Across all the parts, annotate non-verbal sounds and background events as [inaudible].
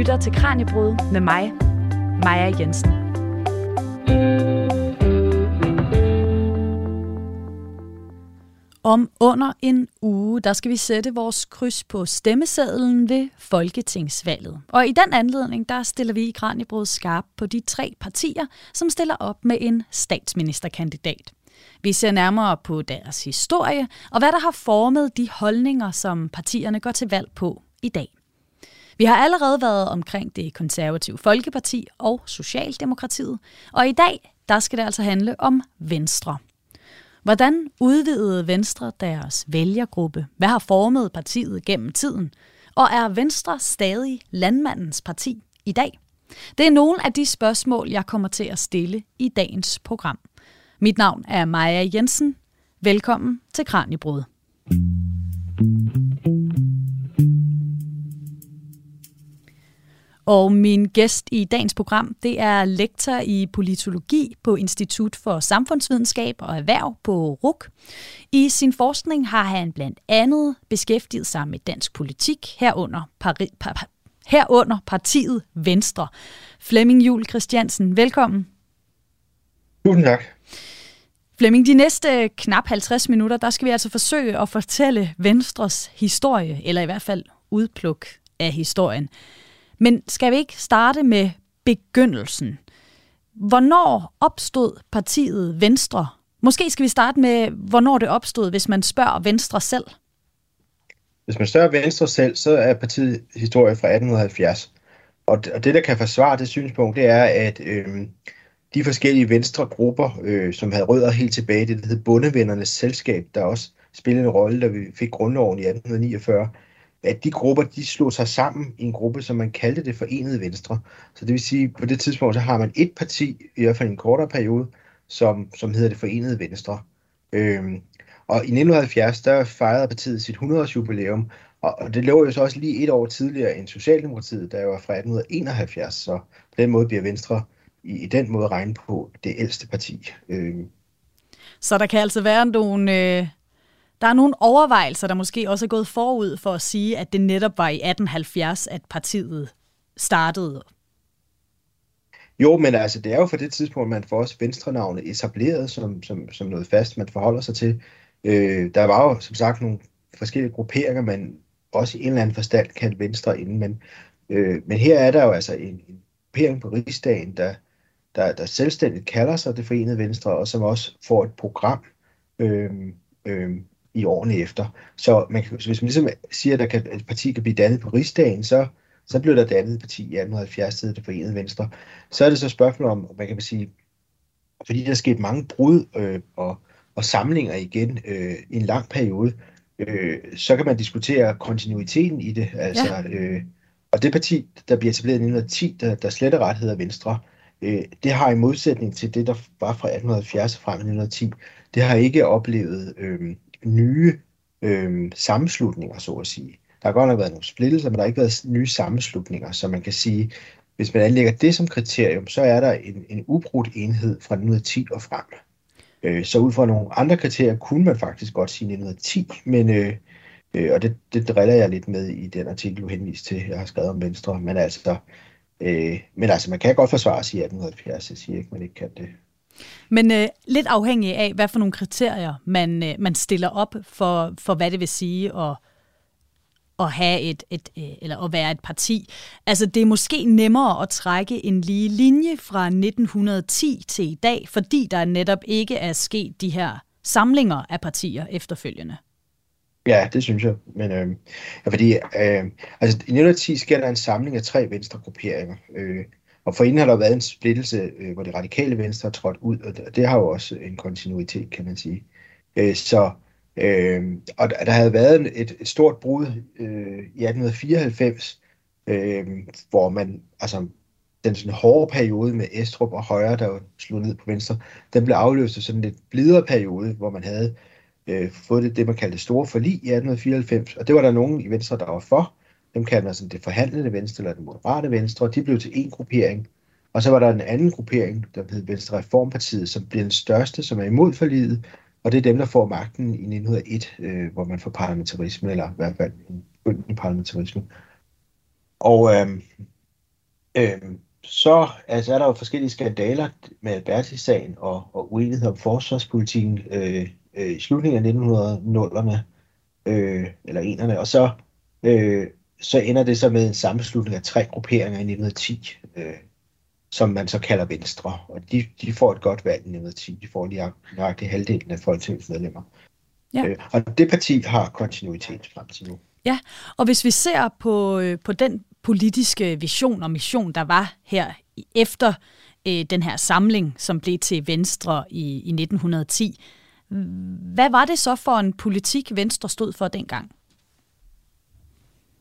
lytter til Kranjebrud med mig, Maja Jensen. Om under en uge, der skal vi sætte vores kryds på stemmesedlen ved Folketingsvalget. Og i den anledning, der stiller vi i Kranjebrud skarp på de tre partier, som stiller op med en statsministerkandidat. Vi ser nærmere på deres historie og hvad der har formet de holdninger, som partierne går til valg på i dag. Vi har allerede været omkring det konservative Folkeparti og Socialdemokratiet, og i dag der skal det altså handle om Venstre. Hvordan udvidede Venstre deres vælgergruppe? Hvad har formet partiet gennem tiden? Og er Venstre stadig landmandens parti i dag? Det er nogle af de spørgsmål, jeg kommer til at stille i dagens program. Mit navn er Maja Jensen. Velkommen til Kranjebrud. Og min gæst i dagens program, det er lektor i politologi på Institut for Samfundsvidenskab og Erhverv på RUK. I sin forskning har han blandt andet beskæftiget sig med dansk politik herunder, Pari- par- herunder partiet Venstre. Flemming Jul Christiansen, velkommen. Tusind tak. Flemming, de næste knap 50 minutter, der skal vi altså forsøge at fortælle Venstres historie, eller i hvert fald udpluk af historien. Men skal vi ikke starte med begyndelsen? Hvornår opstod partiet Venstre? Måske skal vi starte med, hvornår det opstod, hvis man spørger Venstre selv. Hvis man spørger Venstre selv, så er partiet historie fra 1870. Og det, der kan forsvare det synspunkt, det er, at øh, de forskellige venstre grupper, øh, som havde rødder helt tilbage, det hed Bundevennernes Selskab, der også spillede en rolle, da vi fik grundloven i 1849, at de grupper, de slog sig sammen i en gruppe, som man kaldte det forenede venstre. Så det vil sige, på det tidspunkt, så har man et parti, i hvert fald en kortere periode, som, som hedder det forenede venstre. Øhm, og i 1970, der fejrede partiet sit 100-års jubilæum, og, og det lå jo så også lige et år tidligere end Socialdemokratiet, der var fra 1871, så på den måde bliver Venstre i, i den måde regnet på det ældste parti. Øhm. Så der kan altså være nogle, øh, der er nogle overvejelser, der måske også er gået forud for at sige, at det netop var i 1870, at partiet startede. Jo, men altså, det er jo for det tidspunkt, man får også venstrenavnet etableret som, som, som noget fast, man forholder sig til. Øh, der var jo, som sagt, nogle forskellige grupperinger, man også i en eller anden forstand kan venstre inden, men, øh, men her er der jo altså en, en gruppering på rigsdagen, der, der, der selvstændigt kalder sig det forenede venstre, og som også får et program, øh, øh, i årene efter. Så, man, så hvis man ligesom siger, at der kan, et parti kan blive dannet på rigsdagen, så, så blev der dannet et parti i 1870 til det forenede venstre. Så er det så spørgsmål om, man kan sige, fordi der er sket mange brud øh, og, og samlinger igen øh, i en lang periode, øh, så kan man diskutere kontinuiteten i det. Altså, ja. øh, og det parti, der bliver etableret i 1910, der, der slet ret hedder Venstre, øh, det har i modsætning til det, der var fra 1870 frem til 1910, det har ikke oplevet øh, nye øh, sammenslutninger, så at sige. Der har godt nok været nogle splittelser, men der har ikke været nye sammenslutninger, så man kan sige, hvis man anlægger det som kriterium, så er der en, en ubrudt enhed fra 1910 og frem. Øh, så ud fra nogle andre kriterier kunne man faktisk godt sige 1910, men, øh, øh, og det, det driller jeg lidt med i den artikel, du henviste til, jeg har skrevet om Venstre, men altså, øh, men altså man kan godt forsvare sig i 1870, jeg siger ikke, man ikke kan det. Men øh, lidt afhængig af, hvad for nogle kriterier man, øh, man stiller op for, for, hvad det vil sige at, at have et, et øh, eller at være et parti. Altså det er måske nemmere at trække en lige linje fra 1910 til i dag, fordi der netop ikke er sket de her samlinger af partier efterfølgende. Ja, det synes jeg. Men, øh, ja, fordi øh, altså, i 1910 sker der en samling af tre venstre grupperinger. Øh, og for inden har der været en splittelse, øh, hvor det radikale venstre har trådt ud, og det, har jo også en kontinuitet, kan man sige. Øh, så, øh, og der, der havde været et, et stort brud øh, i 1894, øh, hvor man, altså den sådan hårde periode med Estrup og Højre, der jo slået ned på venstre, den blev afløst af sådan en lidt blidere periode, hvor man havde øh, fået det, det, man kaldte store forlig i 1894, og det var der nogen i Venstre, der var for, dem kalder man sådan det forhandlende venstre eller det moderate venstre, og de blev til en gruppering. Og så var der en anden gruppering, der hed Venstre Reformpartiet, som blev den største, som er imod forliget, og det er dem, der får magten i 1901, øh, hvor man får parlamentarisme, eller i hvert fald en parlamentarisme. Og, øh, øh, så altså, er der jo forskellige skandaler med Alberti-sagen og, og uenighed om forsvarspolitikken øh, øh, i slutningen af 1900'erne, øh, eller enerne, og så, øh, så ender det så med en sammenslutning af tre grupperinger i 1910, øh, som man så kalder Venstre, og de, de får et godt valg i 1910, de får lige nøjagtigt halvdelen af Folketingets medlemmer. Ja. Øh, og det parti har kontinuitet frem til nu. Ja, og hvis vi ser på, øh, på den politiske vision og mission, der var her efter øh, den her samling, som blev til Venstre i, i 1910, hvad var det så for en politik, Venstre stod for dengang?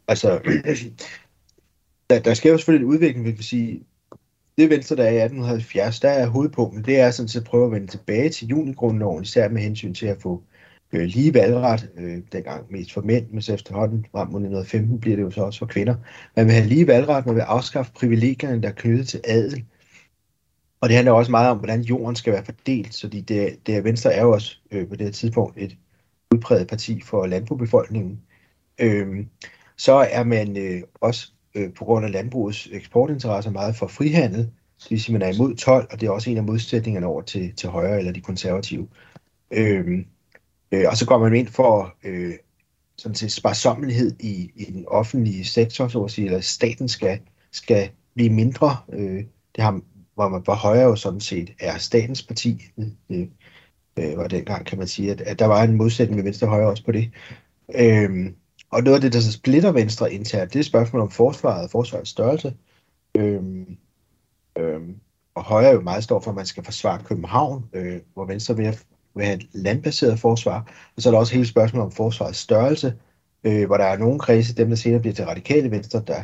Altså, [clears throat] der, der sker jo selvfølgelig en udvikling, vil vi sige, det Venstre, der er i 1870, der er hovedpunktet, det er sådan at prøve at vende tilbage til junigrundloven, især med hensyn til at få øh, lige valgret, øh, dengang mest for mænd, men så efterhånden frem mod 1915 bliver det jo så også for kvinder. Man vil have lige valgret, man vil afskaffe privilegierne, der er knyttet til adel. Og det handler også meget om, hvordan jorden skal være fordelt, så det, det er, Venstre er jo også øh, på det her tidspunkt et udpræget parti for landbrugbefolkningen. Øh, så er man øh, også øh, på grund af landbrugets eksportinteresser meget for frihandel, det vil sige, man er imod 12, og det er også en af modsætningerne over til, til højre eller de konservative. Øh, Øh, og så går man ind for øh, sådan til sparsommelighed i, i den offentlige sektor, så at sige, eller staten skal, skal blive mindre. Øh, det har, hvor man var højre jo sådan set er statens parti. Det øh, øh var dengang, kan man sige, at, at der var en modsætning med venstre og højre også på det. Øh, og noget af det, der så splitter venstre internt, det er spørgsmålet om forsvaret og forsvarets størrelse. Øhm, øhm, og højre jo meget står for, at man skal forsvare København, øh, hvor venstre vil vil have et landbaseret forsvar, og så er der også hele spørgsmålet om forsvarets størrelse, øh, hvor der er nogle kredse, dem der senere bliver til radikale venstre, der,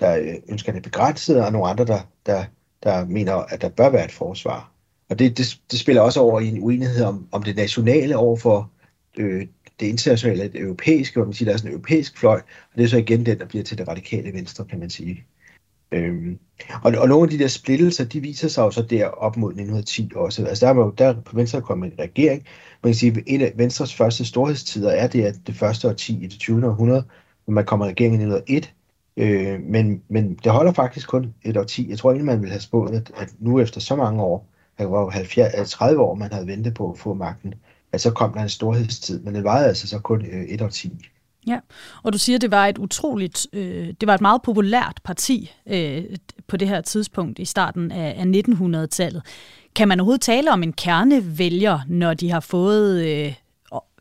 der øh, ønsker det begrænset, og nogle andre, der, der, der mener, at der bør være et forsvar. Og det, det, det spiller også over i en uenighed om, om det nationale over for øh, det internationale, det europæiske, hvor man siger, der er sådan en europæisk fløj, og det er så igen den, der bliver til det radikale venstre, kan man sige. Øhm, og, og nogle af de der splittelser, de viser sig jo så der op mod 1910 også. Altså der er jo der på Venstre kommet en regering. Man kan sige, at en af Venstres første storhedstider er det, at det første årti i det 20. århundrede, hvor man kommer i regeringen i 1901. Øh, men, men det holder faktisk kun et årti. Jeg tror egentlig, man ville have spået, at, at nu efter så mange år, det var jo 70, 30 år, man havde ventet på at få magten, at så kom der en storhedstid. Men det varede altså så kun øh, et årti. Ja, og du siger, det var et utroligt, øh, det var et meget populært parti øh, på det her tidspunkt i starten af, af 1900-tallet. Kan man overhovedet tale om en kernevælger, når de har fået øh,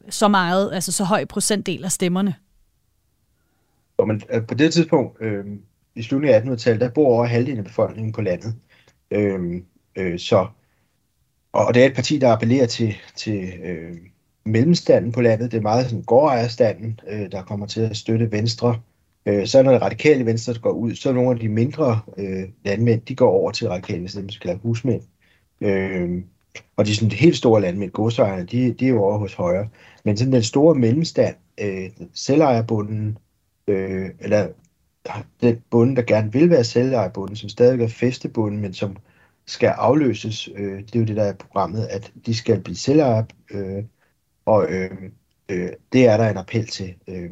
så meget, altså så høj procentdel af stemmerne? Og men, øh, på det tidspunkt, øh, i slutningen af 1800-tallet, der bor over halvdelen af befolkningen på landet. Øh, øh, så, og det er et parti, der appellerer til, til øh, mellemstanden på landet. Det er meget sådan gårdejerstanden, øh, der kommer til at støtte Venstre. Øh, så når det radikale Venstre går ud, så er nogle af de mindre øh, landmænd, de går over til radikale Venstre, dem skal kalder husmænd. Øh, og de sådan, helt store landmænd, godsejerne, de, de er jo over hos højre. Men sådan den store mellemstand, øh, selvejerbunden, øh, eller den bunden, der gerne vil være selvejerbunden, som stadig er festebunden, men som skal afløses, øh, det er jo det, der er programmet, at de skal blive selvejere, øh, og øh, øh, det er der en appel til. Øh,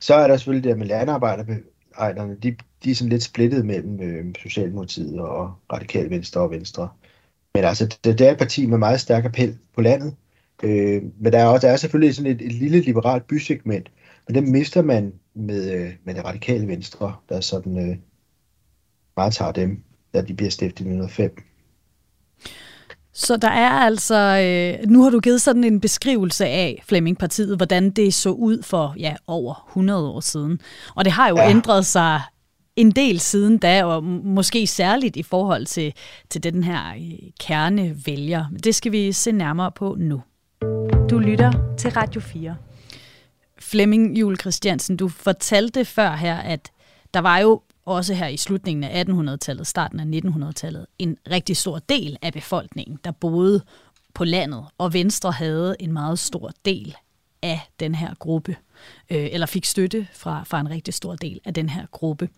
så er der selvfølgelig det med landarbejderne, de, de er sådan lidt splittet mellem øh, Socialdemokratiet og Radikal Venstre og Venstre. Men altså, det, det er et parti med meget stærk appel på landet. Øh, men der er, også, der er selvfølgelig sådan et, et lille liberalt bysegment, men det mister man med, øh, med det radikale venstre, der sådan øh, meget tager dem, da de bliver stiftet i 1905. Så der er altså, øh, nu har du givet sådan en beskrivelse af Flemmingpartiet, hvordan det så ud for ja, over 100 år siden. Og det har jo ja. ændret sig en del siden da, og måske særligt i forhold til, til den her øh, kernevælger. Det skal vi se nærmere på nu. Du lytter til Radio 4. Flemming Jule Christiansen, du fortalte før her, at der var jo også her i slutningen af 1800-tallet, starten af 1900-tallet, en rigtig stor del af befolkningen, der boede på landet, og Venstre havde en meget stor del af den her gruppe, øh, eller fik støtte fra, fra en rigtig stor del af den her gruppe.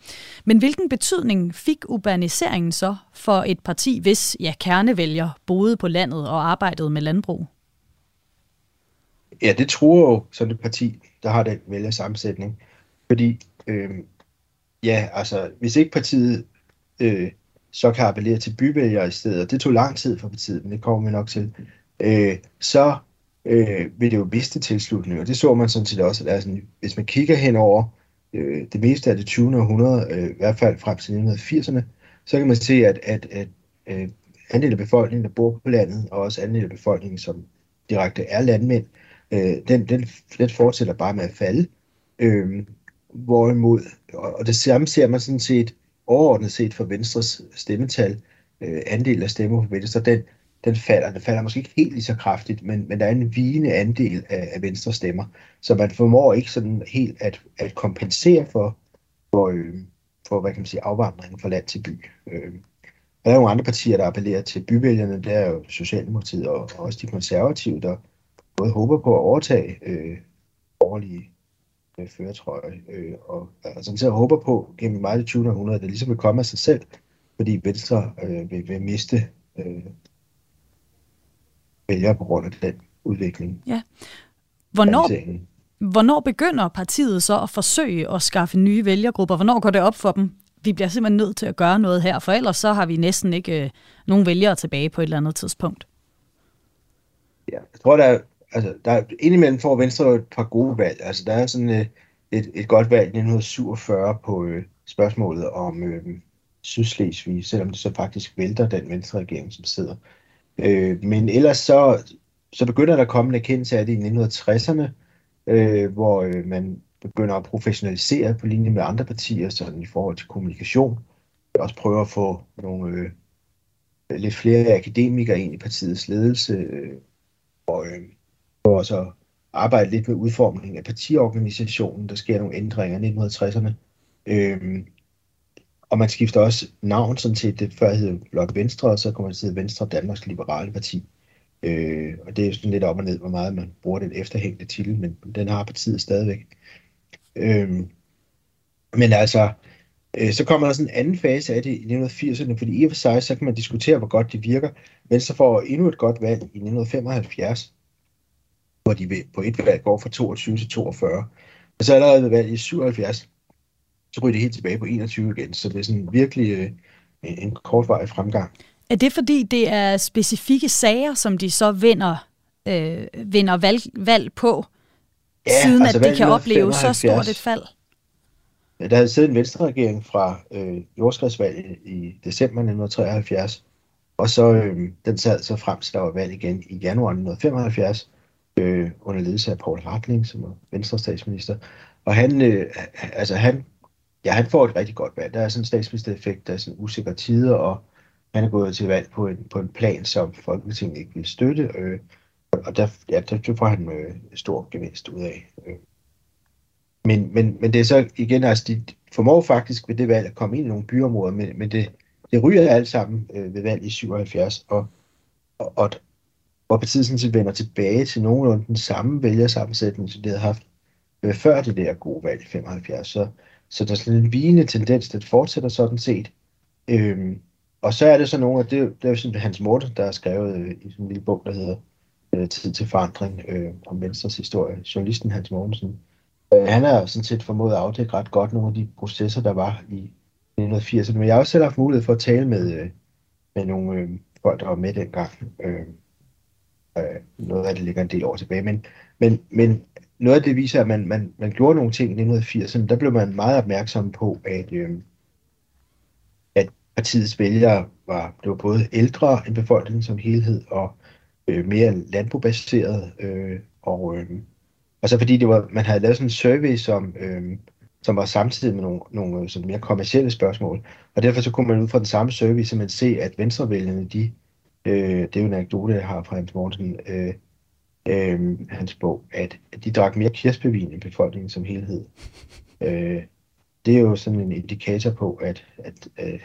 Men hvilken betydning fik urbaniseringen så for et parti, hvis ja, kernevælger boede på landet og arbejdede med landbrug? Ja, det tror jo sådan et parti, der har den vælgersammensætning. Fordi øh, Ja, altså, hvis ikke partiet øh, så kan appellere til byvælgere i stedet, og det tog lang tid for partiet, men det kommer vi nok til, øh, så øh, vil det jo miste tilslutning, og det så man sådan set også, at altså, hvis man kigger hen over øh, det meste af det 20. århundrede, øh, i hvert fald frem til 1980'erne, så kan man se, at, at, at øh, andelen af befolkningen, der bor på landet, og også andelen af befolkningen, som direkte er landmænd, øh, den, den, den fortsætter bare med at falde. Øh, hvorimod, og, og det samme ser man sådan set overordnet set for Venstres stemmetal, øh, andel af stemmer på Venstre, den, den falder. Den falder måske ikke helt lige så kraftigt, men, men der er en vigende andel af, af Venstre stemmer. Så man formår ikke sådan helt at, at kompensere for, for, øh, for hvad kan man sige, afvandringen fra land til by. Øh, der er nogle andre partier, der appellerer til byvælgerne. Det er jo Socialdemokratiet og, og også de konservative, der både håber på at overtage øh, borgerlige øh, føretrøje. Øh, og altså, så håber på gennem meget det 20. århundrede, at det ligesom vil komme af sig selv, fordi Venstre øh, vil, vil miste øh, vælgere på grund af den udvikling. Ja. Hvornår, hvornår begynder partiet så at forsøge at skaffe nye vælgergrupper? Hvornår går det op for dem? Vi bliver simpelthen nødt til at gøre noget her, for ellers så har vi næsten ikke øh, nogen vælgere tilbage på et eller andet tidspunkt. Ja, jeg tror, der er, altså, der indimellem får Venstre et par gode valg. Altså, der er sådan et, øh, et, et godt valg i 1947 på øh, spørgsmålet om øh, Sydslesvig, selvom det så faktisk vælter den venstre regering, som sidder. Øh, men ellers så, så begynder der at komme en erkendelse af det i 1960'erne, øh, hvor øh, man begynder at professionalisere på linje med andre partier, sådan i forhold til kommunikation. Jeg også prøver at få nogle øh, lidt flere akademikere ind i partiets ledelse, øh, og øh, for os at arbejde lidt med udformningen af partiorganisationen. Der sker nogle ændringer i 1960'erne. Øhm, og man skifter også navn, sådan set. Det før hed Blok Venstre, og så kommer det til at Venstre Danmarks Liberale Parti. Øh, og det er sådan lidt op og ned, hvor meget man bruger den efterhængende titel, men den har partiet stadigvæk. Øh, men altså, øh, så kommer der sådan en anden fase af det i 1980'erne, fordi i og for sig, så kan man diskutere, hvor godt det virker. Venstre får endnu et godt valg i 1975, hvor de på et valg går fra 22 til 42. Og så allerede ved valget i 77, så ryger det helt tilbage på 21 igen. Så det er sådan virkelig øh, en kortvarig fremgang. Er det fordi, det er specifikke sager, som de så vinder, øh, vinder valg, valg på, ja, siden altså at de kan opleve 75, så stort et fald? Der havde siddet en venstreregering fra øh, jordskredsvalget i december 1973, og så øh, den sad så frem til, der var valg igen i januar 1975, øh, under ledelse af Paul Hartling, som var venstre statsminister. Og han, øh, altså han ja, han får et rigtig godt valg. Der er sådan en statsministereffekt, der er sådan usikre tider, og han er gået til valg på en, på en plan, som Folketinget ikke vil støtte, øh, og der, ja, der får han øh, stor gevinst ud af. Øh. Men, men, men det er så igen, altså de formår faktisk ved det valg at komme ind i nogle byområder, men, men det, det ryger alt sammen øh, ved valg i 77, og, og, og hvor partiet sådan set vender tilbage til nogenlunde den samme vælgersammensætning, som det havde haft øh, før det der gode valg i 75. Så, så der er sådan en vigende tendens, der fortsætter sådan set. Øhm, og så er det så nogle af, det, det er jo sådan Hans Morten, der har skrevet øh, i sådan en lille bog, der hedder øh, Tid til forandring øh, om Venstres historie. Journalisten Hans Mortensen. Øh, han har sådan set formået at afdække ret godt nogle af de processer, der var i 1980'erne. Men jeg har også selv haft mulighed for at tale med, øh, med nogle øh, folk, der var med dengang. Øh, øh, noget af det ligger en del år tilbage. Men, men, men noget af det viser, at man, man, man gjorde nogle ting i 1980'erne. Der blev man meget opmærksom på, at, øh, at partiets vælgere var, blev både ældre end befolkningen som helhed, og øh, mere landbrugbaseret. Øh, og, øh, og så fordi det var, man havde lavet sådan en survey, som, øh, som var samtidig med nogle, nogle sådan mere kommersielle spørgsmål. Og derfor så kunne man ud fra den samme survey simpelthen se, at venstrevælgerne, de, øh, det er jo en anekdote, jeg har fra Hans Mortensen, øh, øh, hans bog, at de drak mere kirsebærvin end befolkningen som helhed. Øh, det er jo sådan en indikator på, at, at øh,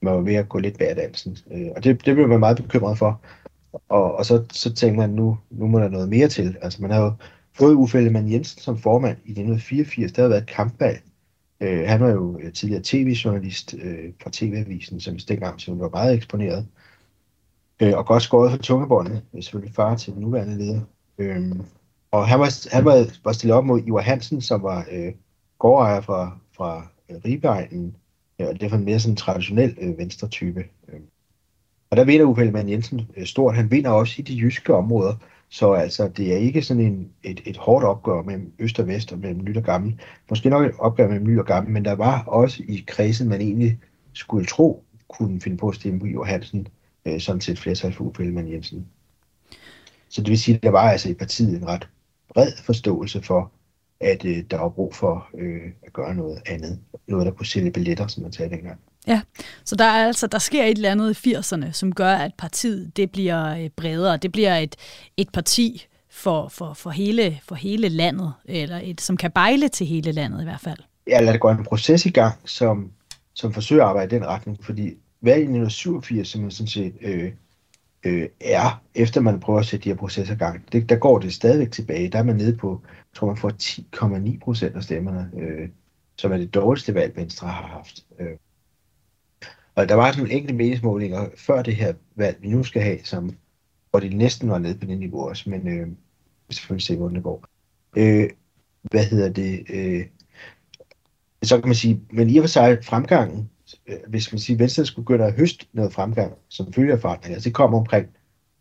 man var ved at gå lidt bag dansen. Øh, og det, det blev man meget bekymret for. Og, og så, så tænkte man, nu, nu må der noget mere til. Altså man har jo fået Uffe Ellemann Jensen som formand i 1984. Der har været et kampvalg. Øh, han var jo tidligere tv-journalist øh, fra TV-avisen, som dengang som var meget eksponeret. Øh, og godt skåret for tungebåndet, øh, selvfølgelig far til den nuværende leder. Øh, og han var, han var, var stillet op mod Ivar Hansen, som var øh, gårdejer fra, fra øh, Ribeegnen, Ja, øh, det er en mere sådan traditionel øh, venstre-type. Øh. Og der vinder Uffe Ellemann Jensen øh, stort. Han vinder også i de jyske områder, så altså, det er ikke sådan en, et, et hårdt opgør mellem øst og vest og mellem nyt og gammel. Måske nok et opgør mellem nyt og gammel, men der var også i kredsen, man egentlig skulle tro, kunne finde på at stemme på Ivar Hansen, øh, sådan set flertal for Uffe Ellemann Jensen. Så det vil sige, at der var altså i partiet en ret bred forståelse for, at øh, der var brug for øh, at gøre noget andet. Noget, der kunne sælge billetter, som man sagde dengang. Ja, så der er altså der sker et eller andet i 80'erne, som gør, at partiet det bliver øh, bredere. Det bliver et, et parti for, for, for, hele, for hele landet, eller et, som kan bejle til hele landet i hvert fald. Ja, lad det gå en proces i gang, som, som forsøger at arbejde i den retning, fordi valget i 1987, som man sådan set øh, øh, er, efter man prøver at sætte de her processer i gang, det, der går det stadigvæk tilbage. Der er man nede på, jeg tror man får 10,9 procent af stemmerne, øh, som er det dårligste valg, Venstre har haft. Øh. Og der var sådan nogle enkelte meningsmålinger før det her valg, vi nu skal have, som, hvor det næsten var nede på det niveau også, men øh, selvfølgelig se, hvordan det går. Øh, hvad hedder det? Øh, så kan man sige, men i og for sig fremgangen, Øh, hvis man siger, Venstre skulle begynde at høste noget fremgang som følge af forandringer, altså det kommer omkring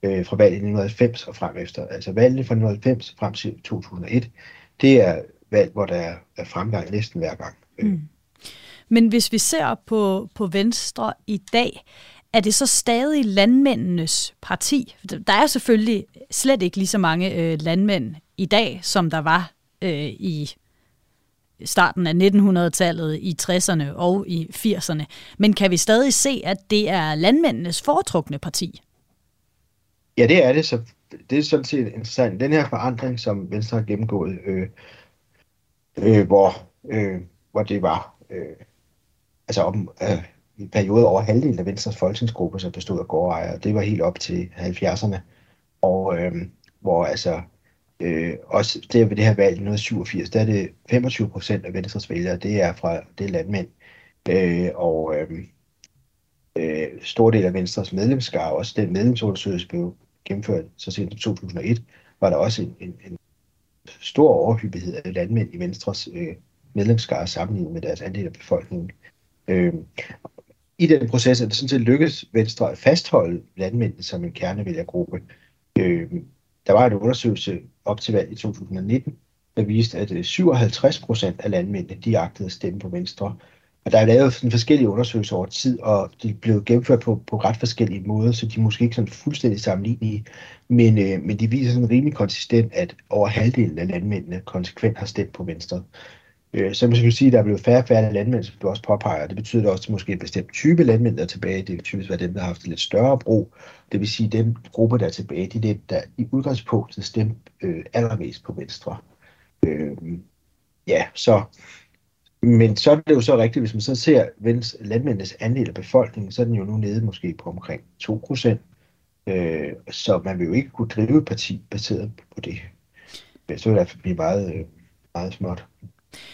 øh, fra valget i 1990 og frem efter. Altså valget fra 1990 frem til 2001, det er valg, hvor der er fremgang næsten hver gang. Øh. Mm. Men hvis vi ser på, på Venstre i dag, er det så stadig landmændenes parti? Der er selvfølgelig slet ikke lige så mange øh, landmænd i dag, som der var øh, i starten af 1900-tallet, i 60'erne og i 80'erne. Men kan vi stadig se, at det er landmændenes foretrukne parti? Ja, det er det. Så det er sådan set interessant. Den her forandring, som Venstre har gennemgået, øh, øh, hvor, øh, hvor det var øh, altså om, øh, i perioder over halvdelen af Venstres folketingsgruppe, som bestod af gårdejere. Det var helt op til 70'erne. Og øh, hvor altså øh, også der ved det her valg i 1987, der er det 25 procent af Venstres vælgere, det er fra det landmænd. Øh, og øh, øh, stor del af Venstres medlemskar, også den medlemsundersøgelse blev gennemført så sent som 2001, var der også en, en, en stor overhyppighed af landmænd i Venstres øh, medlemskar sammenlignet med deres andel af befolkningen. Øh, I den proces er det sådan set lykkedes Venstre at fastholde landmændene som en kernevælgergruppe. Øh, der var en undersøgelse op til valget i 2019, der viste, at øh, 57 procent af landmændene de agtede at stemme på Venstre. Og der er lavet sådan forskellige undersøgelser over tid, og de blev gennemført på, på ret forskellige måder, så de er måske ikke sådan fuldstændig sammenlignelige, men, øh, men de viser sådan rimelig konsistent, at over halvdelen af landmændene konsekvent har stemt på Venstre. Øh, så man skal sige, at der er blevet færre og færre landmænd, som du også påpeger. Det betyder også, at måske en bestemt type landmænd, der er tilbage, det vil typisk være dem, der har haft lidt større brug. Det vil sige, at den gruppe, der er tilbage, de er dem, der i udgangspunktet stemte øh, allermest på Venstre. Øh, ja, så men så er det jo så rigtigt, hvis man så ser landmændenes andel af befolkningen, så er den jo nu nede måske på omkring 2 procent. Øh, så man vil jo ikke kunne drive et parti baseret på det. Så vil det i hvert fald blive meget, øh, meget småt.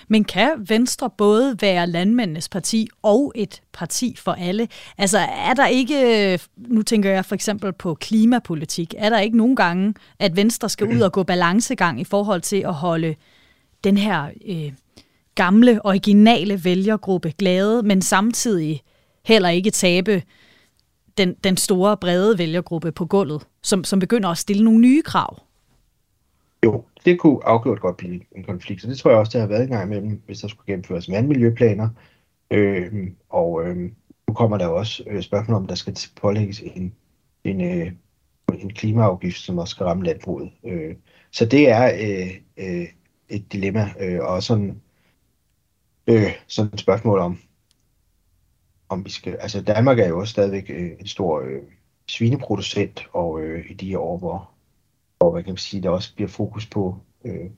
Men kan Venstre både være landmændenes parti og et parti for alle? Altså er der ikke, nu tænker jeg for eksempel på klimapolitik, er der ikke nogen gange, at Venstre skal ud og gå balancegang i forhold til at holde den her øh, gamle, originale vælgergruppe glade, men samtidig heller ikke tabe den, den store, brede vælgergruppe på gulvet, som, som begynder at stille nogle nye krav? Jo, det kunne afgjort godt blive en konflikt, så det tror jeg også, der har været en gang imellem, hvis der skulle gennemføres vandmiljøplaner. Øh, og øh, nu kommer der også øh, spørgsmål om, der skal pålægges en, en, øh, en klimaafgift, som også skal ramme landbruget. Øh, så det er øh, øh, et dilemma, øh, og sådan, øh, sådan et spørgsmål om, om vi skal... Altså Danmark er jo også stadigvæk øh, en stor øh, svineproducent, og øh, i de år, hvor hvor man kan sige, der også bliver fokus på øh,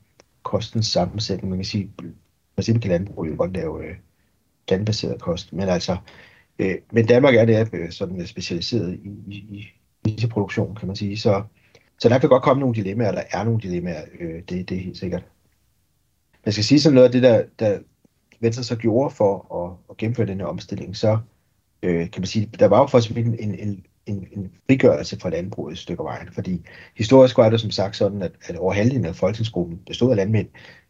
kostens sammensætning. Man kan sige, for eksempel kan landbruget jo godt lave øh, landbaseret kost, men altså, øh, men Danmark er det øh, sådan øh, specialiseret i, i, i i produktion, kan man sige, så, så der kan godt komme nogle dilemmaer, der er nogle dilemmaer, øh, det, det er helt sikkert. Man skal sige sådan noget af det, der, der Venstre så gjorde for at, at gennemføre den her omstilling, så øh, kan man sige, der var jo for en, en, en en, en frigørelse fra landbruget et stykke vejen. Fordi historisk var det som sagt sådan, at, at over halvdelen af folketingsgruppen bestod af landmænd.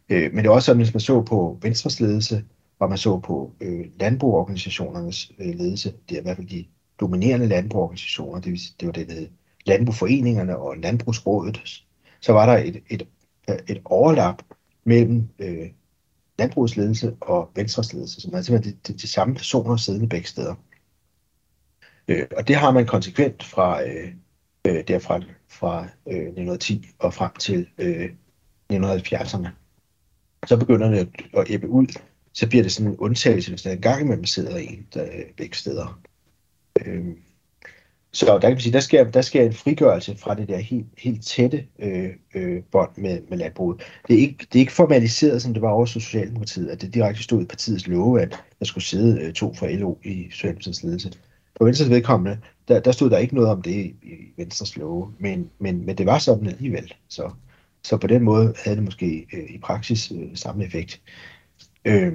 Øh, men det er også sådan, hvis man så på Venstres ledelse og man så på øh, landbrugorganisationernes øh, ledelse, det er i hvert fald de dominerende landbrugorganisationer, det, det var det, der hed landbrugforeningerne og landbrugsrådet, så var der et, et, et overlap mellem øh, landbrugets ledelse og Venstres ledelse, som er simpelthen de, de, de samme personer siddende begge steder. Øh, og det har man konsekvent fra, øh, øh derfra fra øh, 1910 og frem til øh, 1970'erne. Så begynder det at, at æbbe ud. Så bliver det sådan en undtagelse, hvis der en gang imellem sidder en der, øh, begge steder. Øh, så der kan man sige, der sker, der sker en frigørelse fra det der helt, helt tætte øh, øh, bånd med, med landbruget. Det er, ikke, det er ikke formaliseret, som det var over Socialdemokratiet, at det direkte stod i partiets love, at der skulle sidde øh, to fra LO i Socialdemokratiets ledelse. På Venstres vedkommende, der, der stod der ikke noget om det i, i Venstres love, men, men, men det var sådan alligevel. Så, så på den måde havde det måske øh, i praksis øh, samme effekt. Øh,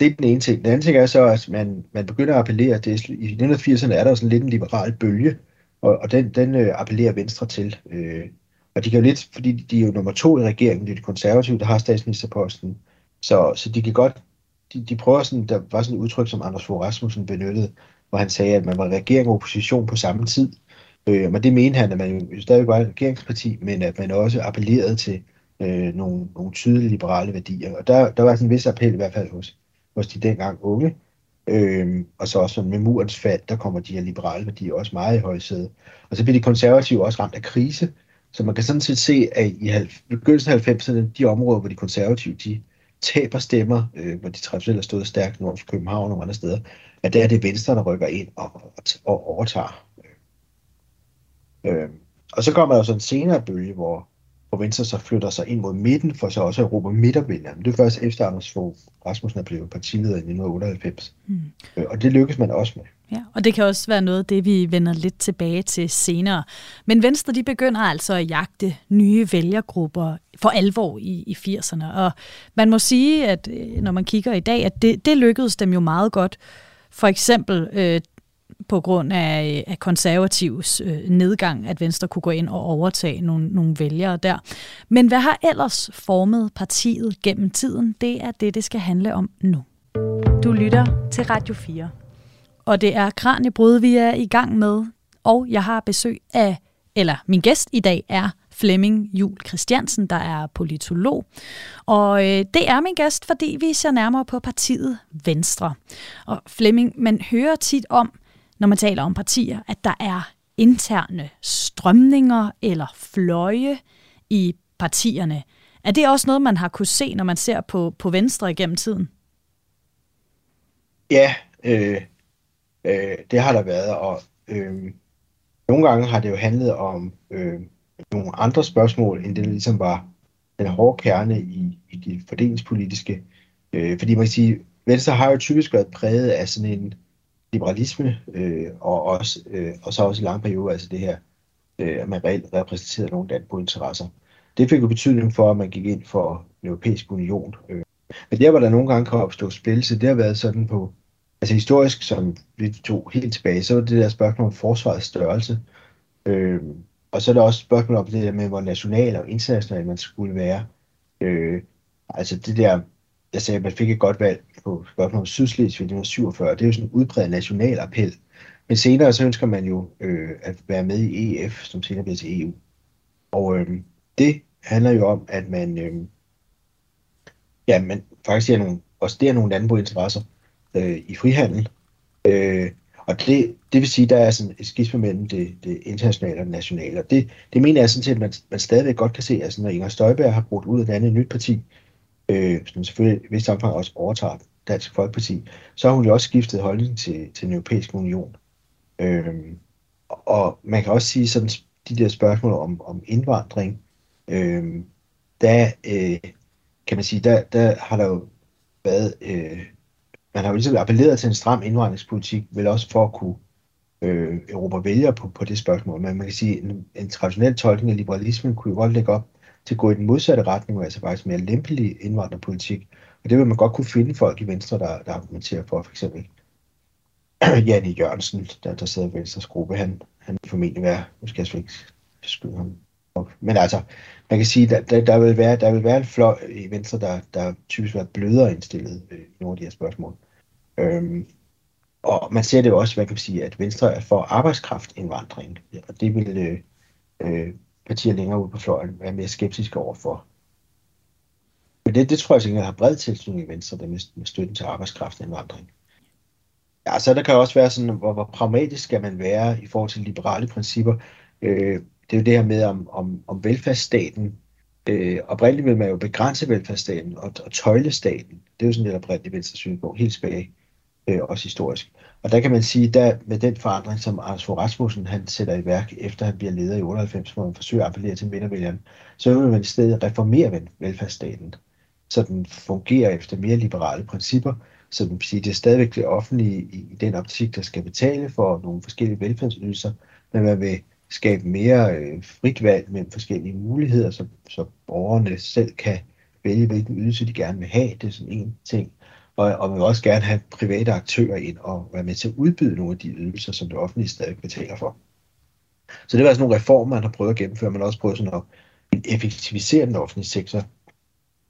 det er den ene ting. Den anden ting er så, at man, man begynder at appellere, det, i 1980'erne er der sådan lidt en liberal bølge, og, og den, den øh, appellerer Venstre til. Øh, og de kan jo lidt, fordi de er jo nummer to i regeringen, det er de konservative, der har statsministerposten, så, så de kan godt, de, de prøver sådan, der var sådan et udtryk, som Anders Fogh Rasmussen benyttede, hvor han sagde, at man var regering og opposition på samme tid. Øh, men det mente han, at man jo stadig var et regeringsparti, men at man også appellerede til øh, nogle, nogle tydelige liberale værdier. Og der, der var sådan en vis appel i hvert fald hos, hos de dengang unge. Øh, og så også med murens fald, der kommer de her liberale værdier også meget i højsæde. Og så bliver de konservative også ramt af krise. Så man kan sådan set se, at i begyndelsen af 90'erne, de områder, hvor de konservative, de taber stemmer, øh, hvor de traditionelt har stået stærkt nord for København og andre steder, at der er det Venstre, der rykker ind og, og, overtager. Øh, og så kommer der så en senere bølge, hvor, hvor Venstre så flytter sig ind mod midten, for så også at råbe midtervælgere. Det er først efter Anders Fogh Rasmussen er blevet partileder i 1998. Mm. Øh, og det lykkes man også med. Ja, og det kan også være noget af det, vi vender lidt tilbage til senere. Men Venstre de begynder altså at jagte nye vælgergrupper for alvor i, i 80'erne. Og man må sige, at øh, når man kigger i dag, at det, det lykkedes dem jo meget godt. For eksempel øh, på grund af, øh, af konservativs øh, nedgang, at Venstre kunne gå ind og overtage nogle, nogle vælgere der. Men hvad har ellers formet partiet gennem tiden? Det er det, det skal handle om nu. Du lytter til Radio 4. Og det er Kranjebrud, vi er i gang med. Og jeg har besøg af, eller min gæst i dag er Flemming Jul Christiansen, der er politolog. Og øh, det er min gæst, fordi vi ser nærmere på partiet Venstre. Og Flemming, man hører tit om, når man taler om partier, at der er interne strømninger eller fløje i partierne. Er det også noget, man har kunne se, når man ser på, på Venstre igennem tiden? Ja, øh, øh, det har der været, og øh, nogle gange har det jo handlet om øh, nogle andre spørgsmål, end det ligesom var den hårde kerne i, i det fordelingspolitiske. Øh, fordi man kan sige, Venstre har jo typisk været præget af sådan en liberalisme, øh, og, også, øh, og så også i lang periode, altså det her, øh, at man reelt repræsenterede nogle interesser. Det fik jo betydning for, at man gik ind for den europæiske union. Øh. Men der, hvor der nogle gange kan opstå splittelse, det har været sådan på, altså historisk, som vi tog helt tilbage, så var det der spørgsmål om forsvarets størrelse. Øh, og så er der også spørgsmål om det der med, hvor national og international man skulle være. Øh, altså det der jeg sagde, at man fik et godt valg på spørgsmålet om Sydslesvig 1947. Det er jo sådan en udbredt national appel. Men senere så ønsker man jo øh, at være med i EF, som senere bliver til EU. Og øh, det handler jo om, at man, øh, ja, man faktisk er nogle, også der er nogle landbrugsinteresser øh, i frihandel. Øh, og det, det vil sige, at der er sådan et skisme mellem det, det internationale og det nationale. Og det, det mener jeg sådan set, at man, man stadigvæk godt kan se, altså når Inger Støjberg har brugt ud af et andet nyt parti, øh, som selvfølgelig i vist omfang også overtager Dansk Folkeparti, så har hun jo også skiftet holdning til, til den europæiske union. Øh, og man kan også sige sådan de der spørgsmål om, om indvandring, øh, der øh, kan man sige, der, der har der jo været, øh, man har jo ligesom appelleret til en stram indvandringspolitik, vel også for at kunne øh, Europa vælger på, på det spørgsmål. Men man kan sige, en, en traditionel tolkning af liberalismen kunne jo godt lægge op til at gå i den modsatte retning, altså faktisk mere lempelig indvandrerpolitik. Og det vil man godt kunne finde folk i Venstre, der, der argumenterer for, for eksempel [clears throat] Janne Jørgensen, der, der sidder i Venstres gruppe, han, han vil formentlig være, nu skal jeg ikke skyde ham, Men altså, man kan sige, at der, der, vil være, der vil være en fløj i Venstre, der, der typisk vil være blødere indstillet øh, i nogle af de her spørgsmål. Øhm, og man ser det jo også, hvad kan man sige, at Venstre er for arbejdskraftindvandring, og det vil øh, øh, partier længere ude på fløjen være mere skeptiske overfor. Men det, det tror jeg sikkert har bred tilslutning i Venstre, det med, med støtten til arbejdskraftindvandring. Ja, så der kan også være sådan, hvor, hvor pragmatisk skal man være i forhold til liberale principper. Øh, det er jo det her med, om, om, om velfærdsstaten, øh, oprindeligt vil man jo begrænse velfærdsstaten og, og tøjle staten. Det er jo sådan lidt oprindeligt venstre synspunkt, helt tilbage, øh, også historisk. Og der kan man sige, at med den forandring, som Anders Fogh Rasmussen han sætter i værk, efter han bliver leder i 98, hvor man forsøger at appellere til midtervælgerne, så vil man i stedet reformere velfærdsstaten, så den fungerer efter mere liberale principper, så man sige, det er stadigvæk det offentlige i, i den optik, der skal betale for nogle forskellige velfærdsydelser, men man vil skabe mere øh, frit valg mellem forskellige muligheder, så, så borgerne selv kan vælge, hvilken ydelse de gerne vil have. Det er sådan en ting. Og, og man vil også gerne have private aktører ind og være med til at udbyde nogle af de ydelser, som det offentlige stadig betaler for. Så det var altså nogle reformer, man har prøvet at gennemføre. Man også prøvet sådan at effektivisere den offentlige sektor.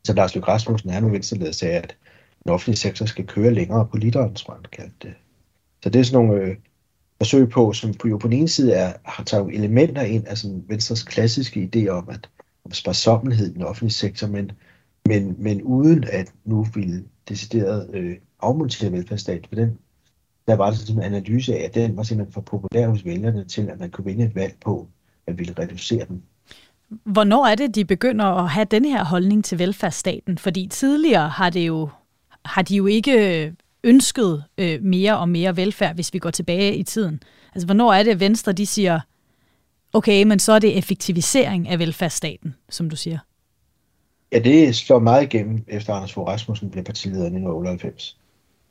Så Lars Løkke Rasmussen, er nu venstreledet, sagde, at den offentlige sektor skal køre længere på literen, tror jeg, han kaldte det. Så det er sådan nogle øh, forsøg på, som på, jo på den ene side er, har taget elementer ind af sådan Venstres klassiske idé om, at om sparsommelighed i den offentlige sektor, men, men, men uden at nu ville decideret øh, afmonteret velfærdsstaten. For den, der var det sådan en analyse af, at den var simpelthen for populær hos vælgerne til, at man kunne vinde et valg på at ville reducere den. Hvornår er det, de begynder at have den her holdning til velfærdsstaten? Fordi tidligere har, det jo, har de jo ikke øh, ønsket øh, mere og mere velfærd, hvis vi går tilbage i tiden. Altså, hvornår er det, at Venstre de siger, okay, men så er det effektivisering af velfærdsstaten, som du siger? Ja, det slår meget igennem, efter Anders Fogh Rasmussen blev partileder i 1998.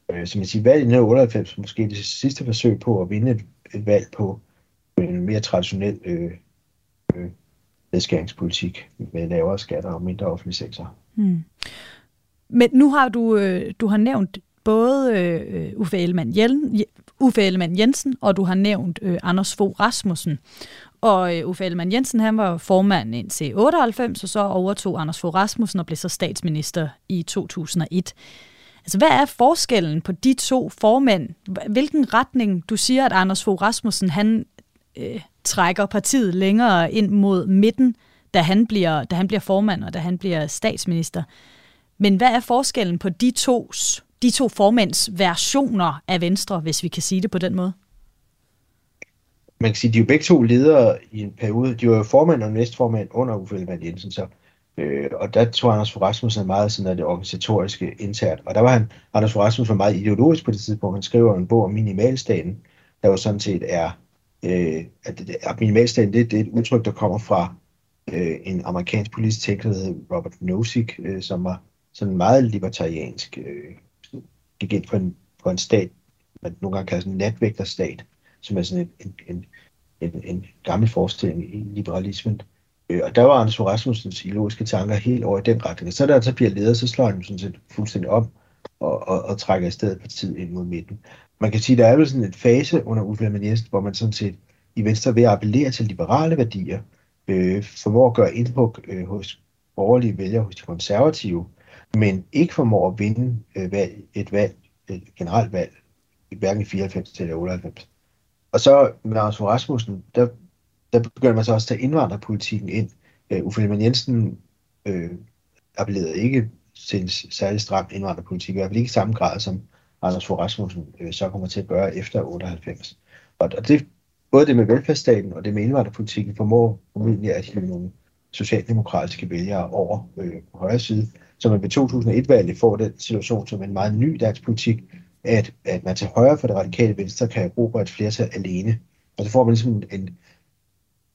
Øh, som jeg siger, valget i 1998 måske det sidste forsøg på at vinde et, et valg på en mere traditionel øh, øh, nedskæringspolitik med lavere skatter og mindre offentlig sektor. Hmm. Men nu har du, øh, du har nævnt både øh, Uffe, Ellemann Jensen, Uffe Ellemann Jensen, og du har nævnt øh, Anders Fogh Rasmussen. Og øh, Uffe Ellemann Jensen, han var formand indtil 98, og så overtog Anders Fogh Rasmussen og blev så statsminister i 2001. Altså, hvad er forskellen på de to formænd? Hvilken retning, du siger, at Anders Fogh Rasmussen, han øh, trækker partiet længere ind mod midten, da han, bliver, da han bliver formand og da han bliver statsminister. Men hvad er forskellen på de tos de to formænds versioner af Venstre, hvis vi kan sige det på den måde? Man kan sige, de er jo begge to ledere i en periode. De var jo formand og næstformand under Uffe Ellemann Jensen, så Øh, og der tog Anders Fogh Rasmussen meget sådan af det organisatoriske internt. Og der var han, Anders Fogh Rasmussen var meget ideologisk på det tidspunkt. Han skriver en bog om minimalstaten, der jo sådan set er, øh, at, at minimalstaten det, det er et udtryk, der kommer fra øh, en amerikansk politisk tænker, der hedder Robert Nozick, øh, som var sådan meget libertariansk, øh, gik ind på en, på en stat, man nogle gange kalder sådan en natvægterstat, som er sådan en, en, en, en, en gammel forestilling i liberalismen. Øh, og der var Anders Fogh Rasmussens ideologiske tanker helt over i den retning. Så der så bliver leder, så slår han sådan set fuldstændig om og, og, og trækker i stedet partiet ind mod midten. Man kan sige, at der er vel sådan en fase under Uffe Jensen, hvor man sådan set i Venstre ved at appellere til liberale værdier, øh, formår at gøre indtryk øh, hos borgerlige vælgere, hos de konservative, men ikke formår at vinde øh, valg, et valg, et generelt valg, hverken i 94 eller 98. Og så med Anders Rasmussen, der, der begyndte man så også at tage indvandrerpolitikken ind. Øh, Uffe Ellemann Jensen øh, appellerede ikke til en særlig stram indvandrerpolitik, i hvert fald ikke i samme grad, som Anders Fogh Rasmussen øh, så kommer til at gøre efter 98. Og, og det, både det med velfærdsstaten og det med indvandrerpolitikken formår formentlig at hive nogle socialdemokratiske vælgere over øh, på højre side, så man ved 2001-valget får den situation som en meget ny dansk politik, at, at man til højre for det radikale venstre kan erobre et flertal alene. Og så får man ligesom en, en,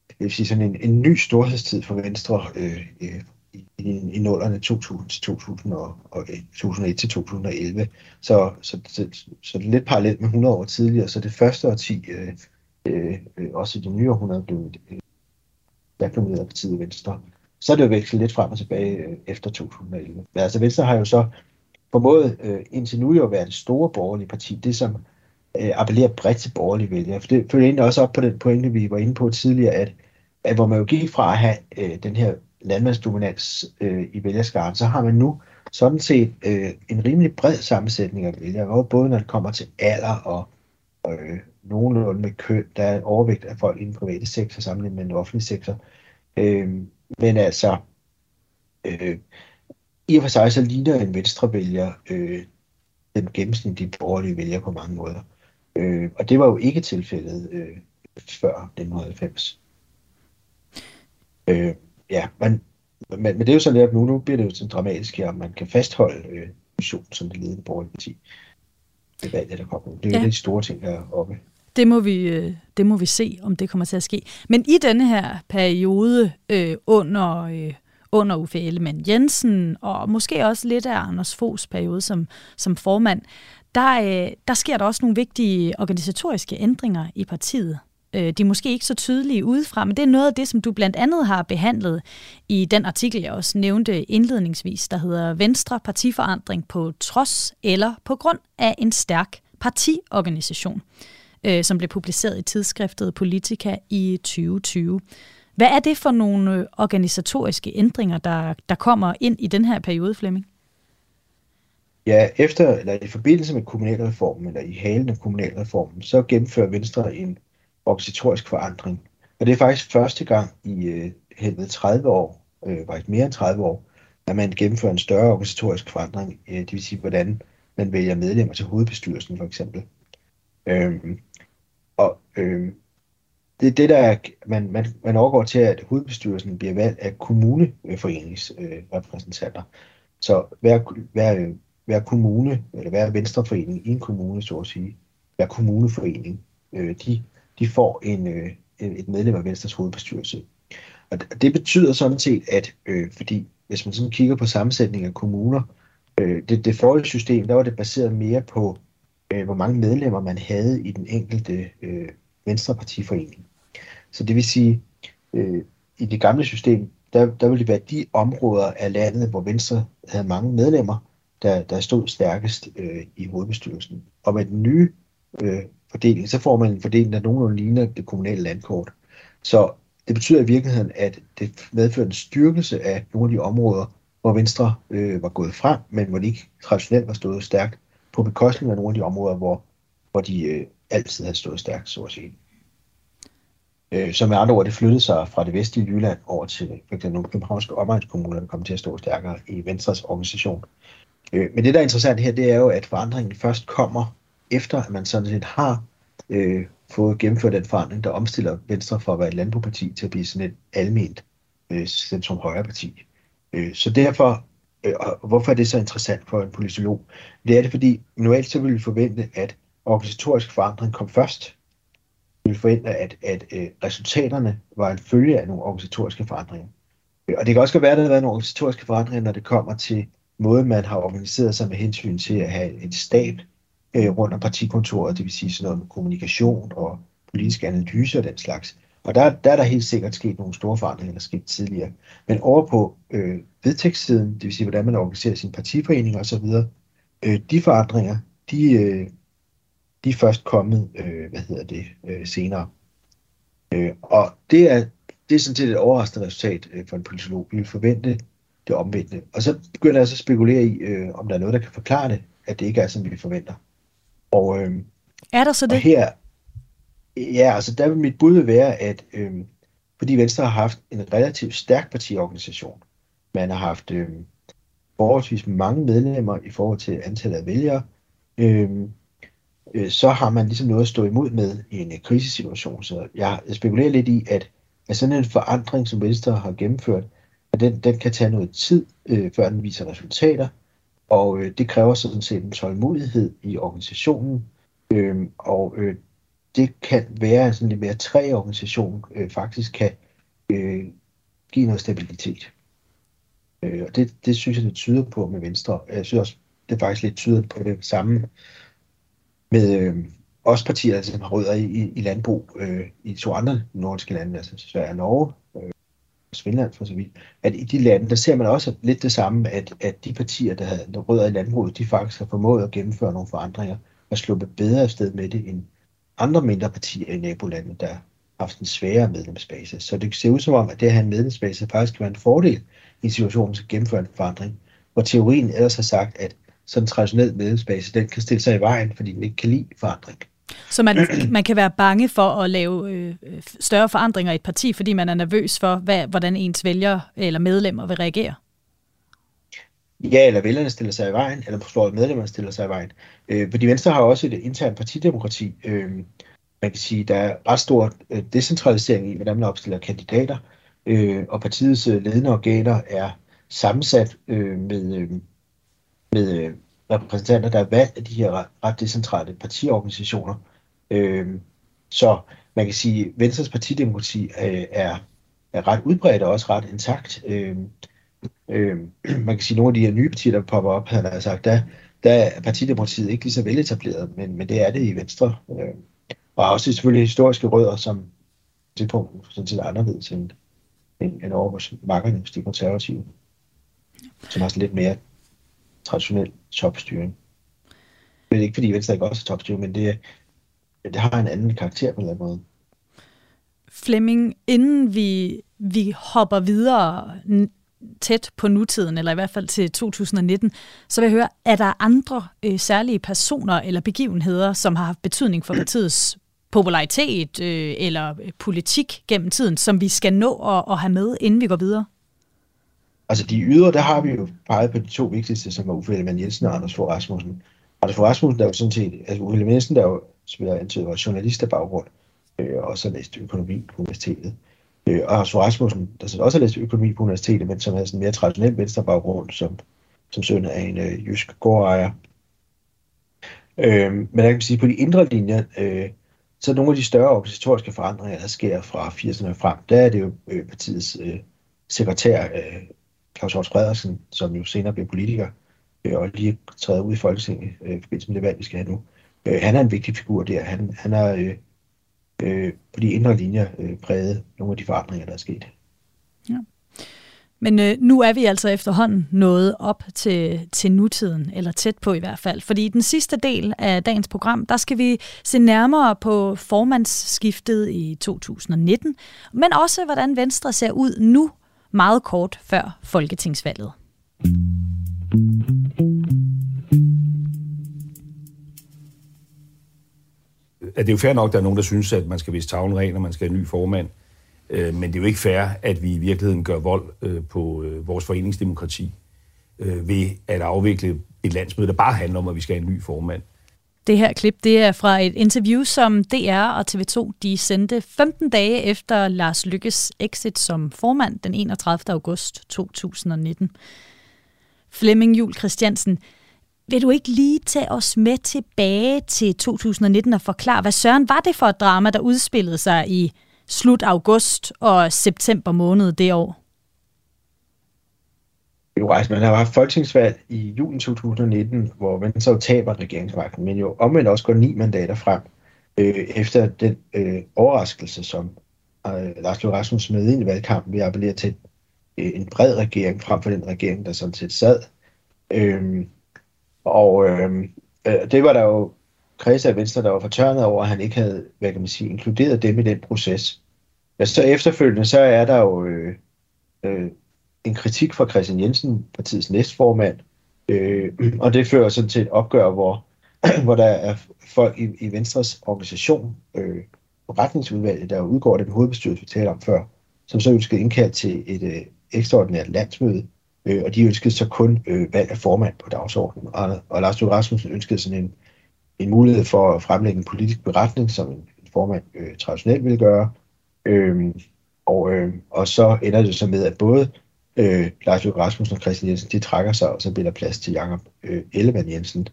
jeg vil sige sådan en, en ny storhedstid for Venstre øh, øh, i, i, i nullerne 2000 til 2000 og, og øh, 2001 til 2011. Så, så, så, så det er lidt parallelt med 100 år tidligere. Så det første årti, øh, øh, øh, også i det nye århundrede, blev øh, der blev af partiet Venstre så er det jo vekslet lidt frem og tilbage øh, efter 2011. Men altså Venstre har jo så formået øh, indtil nu jo at være det store borgerlige parti, det som øh, appellerer bredt til borgerlige vælgere. For det følger egentlig også op på den pointe, vi var inde på tidligere, at at hvor man jo gik fra at have øh, den her landmandsdominans øh, i vælgerskaren, så har man nu sådan set øh, en rimelig bred sammensætning af vælgere, både når det kommer til alder og øh, nogenlunde med køn, der er en overvægt af folk i den private sektor sammenlignet med den offentlige sektor. Øh, men altså, øh, i og for sig så ligner en venstrevælger øh, den gennemsnitlige borgerlige vælger på mange måder. Øh, og det var jo ikke tilfældet øh, før 1990. Øh, ja, men, men, men det er jo sådan, at nu, nu bliver det jo sådan dramatisk her, om man kan fastholde øh, mission som det ledende borgerlige parti. Det valg, der kommer. Det er jo ja. de store ting heroppe. Det må, vi, øh, det må vi se, om det kommer til at ske. Men i denne her periode øh, under, øh, under Uffe Ellemann Jensen, og måske også lidt af Anders Foghs periode som, som formand, der, øh, der sker der også nogle vigtige organisatoriske ændringer i partiet. Øh, de er måske ikke så tydelige udefra, men det er noget af det, som du blandt andet har behandlet i den artikel, jeg også nævnte indledningsvis, der hedder Venstre partiforandring på trods eller på grund af en stærk partiorganisation, øh, som blev publiceret i tidsskriftet Politika i 2020. Hvad er det for nogle øh, organisatoriske ændringer, der, der kommer ind i den her periode, Flemming? Ja, efter, eller i forbindelse med kommunalreformen, eller i halen af kommunalreformen, så gennemfører Venstre en organisatorisk forandring. Og det er faktisk første gang i øh, hen 30 år, øh, faktisk mere end 30 år, at man gennemfører en større organisatorisk forandring, øh, det vil sige, hvordan man vælger medlemmer til hovedbestyrelsen for eksempel. Øhm, og øhm, det er det, der er, man, man, man overgår til, at hovedbestyrelsen bliver valgt af kommuneforeningsrepræsentanter. Øh, så hver, hver, hver kommune, eller hver venstreforening i en kommune, så at sige, hver kommuneforening, øh, de de får en, øh, et medlem af Venstres hovedbestyrelse. Og det betyder sådan set, at øh, fordi hvis man sådan kigger på sammensætning af kommuner, øh, det, det forrige system, der var det baseret mere på, øh, hvor mange medlemmer man havde i den enkelte øh, Venstrepartiforening. Så det vil sige, øh, i det gamle system, der, der ville det være de områder af landet, hvor Venstre havde mange medlemmer, der, der stod stærkest øh, i hovedbestyrelsen. Og med den nye øh, fordeling, så får man en fordeling, der nogenlunde ligner det kommunale landkort. Så det betyder i virkeligheden, at det medfører en styrkelse af nogle af de områder, hvor Venstre øh, var gået frem, men hvor de ikke traditionelt var stået stærkt, på bekostning af nogle af de områder, hvor, hvor de øh, altid havde stået stærkt, så at sige. Øh, så med andre ord, det flyttede sig fra det vestlige Jylland over til øh, for nogle københavnske omegnskommuner, der kom til at stå stærkere i Venstres organisation. Øh, men det, der er interessant her, det er jo, at forandringen først kommer efter at man sådan set har øh, fået gennemført den forandring, der omstiller Venstre fra at være et landbrugparti til at blive sådan et alment øh, centrum højre parti. Øh, så derfor, øh, og hvorfor er det så interessant for en politolog? Det er det, fordi normalt så vil vi forvente, at organisatorisk forandring kom først. Vi vil forvente, at, at øh, resultaterne var en følge af nogle organisatoriske forandringer. Og det kan også godt være, at der har været nogle organisatoriske forandringer, når det kommer til måden, man har organiseret sig med hensyn til at have et stab, øh, rundt om partikontoret, det vil sige sådan noget med kommunikation og politisk analyse og den slags. Og der, der er der helt sikkert sket nogle store forandringer, der er sket tidligere. Men over på øh, vedtægtssiden, det vil sige, hvordan man organiserer sin partiforening osv., øh, de forandringer, de, øh, de er først kommet, øh, hvad hedder det, øh, senere. Øh, og det er, det er sådan set et overraskende resultat øh, for en politolog. Vi vil forvente det omvendte. Og så begynder jeg så at spekulere i, øh, om der er noget, der kan forklare det, at det ikke er, som vi forventer. Og, øh, er der så det? Her, ja, altså der vil mit bud være, at øh, fordi Venstre har haft en relativt stærk partiorganisation, man har haft øh, forholdsvis mange medlemmer i forhold til antallet af vælgere, øh, øh, så har man ligesom noget at stå imod med i en øh, krisesituation. Så jeg spekulerer lidt i, at, at sådan en forandring, som Venstre har gennemført, at den, den kan tage noget tid, øh, før den viser resultater, og øh, det kræver sådan set en tålmodighed i organisationen, øh, og øh, det kan være at sådan lidt mere træ organisation øh, faktisk kan øh, give noget stabilitet. Øh, og det, det synes jeg, det tyder på med Venstre. Jeg synes også, det faktisk lidt tyder på det samme med øh, os partier, altså, som har rødder i, i, i landbrug øh, i to andre nordiske lande, altså Sverige og Norge, øh, Finland for så vidt, at i de lande, der ser man også lidt det samme, at, at de partier, der havde rødder i landbruget, de faktisk har formået at gennemføre nogle forandringer og sluppet bedre afsted med det, end andre mindre partier i nabolandet, der haft en sværere medlemsbase. Så det ser ud som om, at det at have en medlemsbase faktisk kan være en fordel i en situation, hvor man skal gennemføre en forandring. Hvor teorien ellers har sagt, at sådan traditionel medlemsbase, den kan stille sig i vejen, fordi den ikke kan lide forandring. Så man, [clears throat] man kan være bange for at lave øh, større forandringer i et parti, fordi man er nervøs for, hvad, hvordan ens vælgere eller medlemmer vil reagere? Ja, eller vælgerne stiller sig i vejen, eller forstår medlemmerne stiller sig i vejen. Øh, fordi Venstre har også et internt partidemokrati. Øh, man kan sige, der er ret stor øh, decentralisering i, hvordan man opstiller kandidater, øh, og partiets øh, ledende organer er sammensat øh, med, øh, med øh, repræsentanter, der er valgt af de her ret, ret decentrale partiorganisationer. Øh, så man kan sige, at Venstres partidemokrati øh, er, er ret udbredt og også ret intakt. Øh, øh, man kan sige, at nogle af de her nye partier, der popper op, han har sagt, der, der er partidemokratiet ikke lige så veletableret, men, men det er det i Venstre. Øh, og også selvfølgelig historiske rødder, som til punkt sådan set anderledes end, end, end over hos makkerne de konservative, som har sådan lidt mere traditionel topstyring. Det er ikke fordi Venstre ikke også er topstyring, men det, det har en anden karakter på en eller anden måde. Flemming, inden vi, vi hopper videre tæt på nutiden, eller i hvert fald til 2019, så vil jeg høre, er der andre øh, særlige personer eller begivenheder, som har haft betydning for partiets popularitet øh, eller øh, politik gennem tiden, som vi skal nå at, at have med, inden vi går videre? Altså de ydre, der har vi jo peget på de to vigtigste, som er Uffe Ellemann Jensen og Anders Fogh Rasmussen. Anders Fogh Rasmussen, der er jo sådan set, altså Uffe Ellemann Jensen, der jo, som jeg antyder, var journalist af baggrund, øh, og så læste økonomi på universitetet. Øh, og Anders Fogh Rasmussen, der så også har læst økonomi på universitetet, men som har sådan en mere traditionel venstre baggrund, som, som søn af en øh, jysk gårdejer. Øh, men jeg kan sige, på de indre linjer, øh, så nogle af de større organisatoriske forandringer, der sker fra 80'erne frem, der er det jo øh, partiets øh, sekretær, øh, Claus Horst Frederiksen, som jo senere bliver politiker, øh, og lige træder ud i Folketinget øh, i forbindelse med det valg, vi skal have nu. Øh, han er en vigtig figur der. Han, han er øh, øh, på de indre linjer øh, præget nogle af de forandringer, der er sket. Ja. Men øh, nu er vi altså efterhånden nået op til, til nutiden, eller tæt på i hvert fald. Fordi i den sidste del af dagens program, der skal vi se nærmere på formandsskiftet i 2019, men også hvordan Venstre ser ud nu, meget kort før folketingsvalget. Det er jo fair nok, at der er nogen, der synes, at man skal vise tavlen ren, og man skal have en ny formand. Øh, men det er jo ikke fair, at vi i virkeligheden gør vold øh, på øh, vores foreningsdemokrati ved at afvikle et landsmøde, der bare handler om, at vi skal have en ny formand. Det her klip det er fra et interview, som DR og TV2 de sendte 15 dage efter Lars Lykkes exit som formand den 31. august 2019. Flemming Jul Christiansen, vil du ikke lige tage os med tilbage til 2019 og forklare, hvad søren var det for et drama, der udspillede sig i slut august og september måned det år? Jo, altså man har haft folketingsvalg i juni 2019, hvor Venstre taber regeringsmagten, men jo omvendt også går ni mandater frem, øh, efter den øh, overraskelse, som øh, Lars Løkke Rasmussen med ind i valgkampen, vi appellere til øh, en bred regering, frem for den regering, der sådan set sad. Øh, og øh, øh, det var der jo kredse af Venstre, der var fortørnet over, at han ikke havde, hvad kan man sige, inkluderet dem i den proces. Ja, så efterfølgende, så er der jo øh, øh, en kritik fra Christian Jensen, partiets næstformand, øh, [clears throat] og det fører sådan til et opgør, hvor, [clears throat] hvor der er folk i, i Venstres organisation, øh, retningsudvalget, der udgår den hovedbestyrelse, vi talte om før, som så ønskede indkaldt til et øh, ekstraordinært landsmøde, øh, og de ønskede så kun øh, valg af formand på dagsordenen, og, og Lars Løkke Rasmussen ønskede sådan en, en mulighed for at fremlægge en politisk beretning, som en, en formand øh, traditionelt ville gøre, øh, og, øh, og så ender det så med, at både øh, Lars Løkke Rasmussen og Christian Jensen, de trækker sig, og så bliver der plads til Jakob øh, Ellemann Jensen.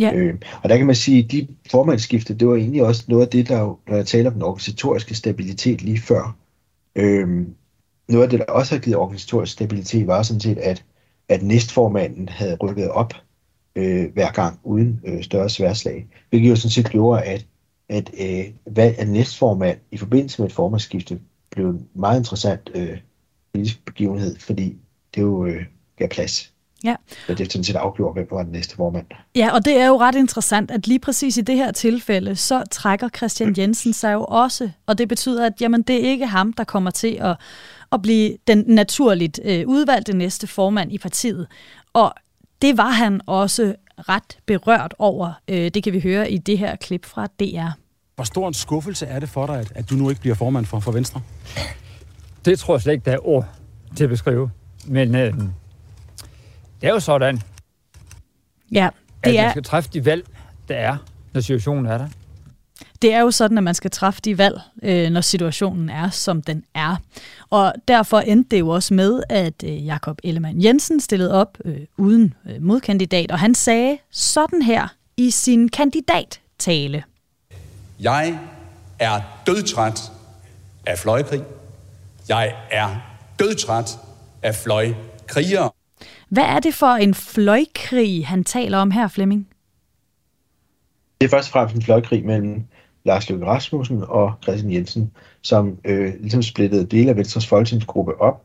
Ja. Øh, og der kan man sige, at de formandsskifte, det var egentlig også noget af det, der, når jeg taler om den organisatoriske stabilitet lige før, øh, noget af det, der også har givet organisatorisk stabilitet, var sådan set, at, at næstformanden havde rykket op øh, hver gang uden øh, større sværslag, hvilket jo sådan set gjorde, at, at øh, valg af næstformand i forbindelse med et formandsskifte blev en meget interessant øh, politisk begivenhed, fordi det jo øh, gav plads. Ja. Så det er sådan set afgjort, hvem var den næste formand. Ja, og det er jo ret interessant, at lige præcis i det her tilfælde, så trækker Christian Jensen sig jo også, og det betyder, at jamen, det er ikke ham, der kommer til at, at blive den naturligt øh, udvalgte næste formand i partiet. Og det var han også ret berørt over. Øh, det kan vi høre i det her klip fra DR. Hvor stor en skuffelse er det for dig, at, at du nu ikke bliver formand for, for Venstre? Det tror jeg slet ikke, der er ord til at beskrive. Men øh, det er jo sådan, Ja, at det man er, skal træffe de valg, der er, når situationen er der. det er jo sådan, at man skal træffe de valg, øh, når situationen er, som den er. Og derfor endte det jo også med, at øh, Jakob Ellemann Jensen stillede op øh, uden øh, modkandidat, og han sagde sådan her i sin kandidattale. Jeg er dødtræt af fløjkrig. Jeg er dødtræt af fløjkrigere. Hvad er det for en fløjkrig, han taler om her, Flemming? Det er først og fremmest en fløjkrig mellem Lars Løkke Rasmussen og Christian Jensen, som øh, ligesom splittede dele af Venstres folketingsgruppe op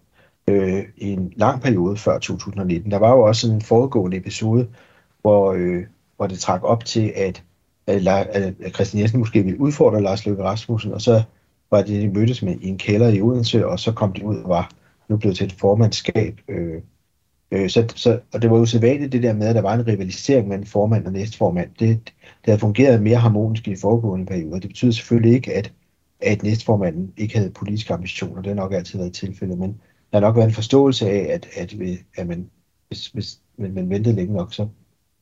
øh, i en lang periode før 2019. Der var jo også en foregående episode, hvor, øh, hvor det trak op til, at, at, at Christian Jensen måske ville udfordre Lars Løkke Rasmussen, og så var det, de mødtes med i en kælder i Odense, og så kom de ud og var nu blevet til et formandskab. Øh, øh, så, så, og det var jo sædvanligt det der med, at der var en rivalisering mellem formand og næstformand. Det, det havde fungeret mere harmonisk i de foregående perioder. Det betyder selvfølgelig ikke, at, at næstformanden ikke havde politiske ambitioner. Det har nok altid været tilfældet, men der har nok været en forståelse af, at, at, at man, hvis, hvis man, man ventede længe nok, så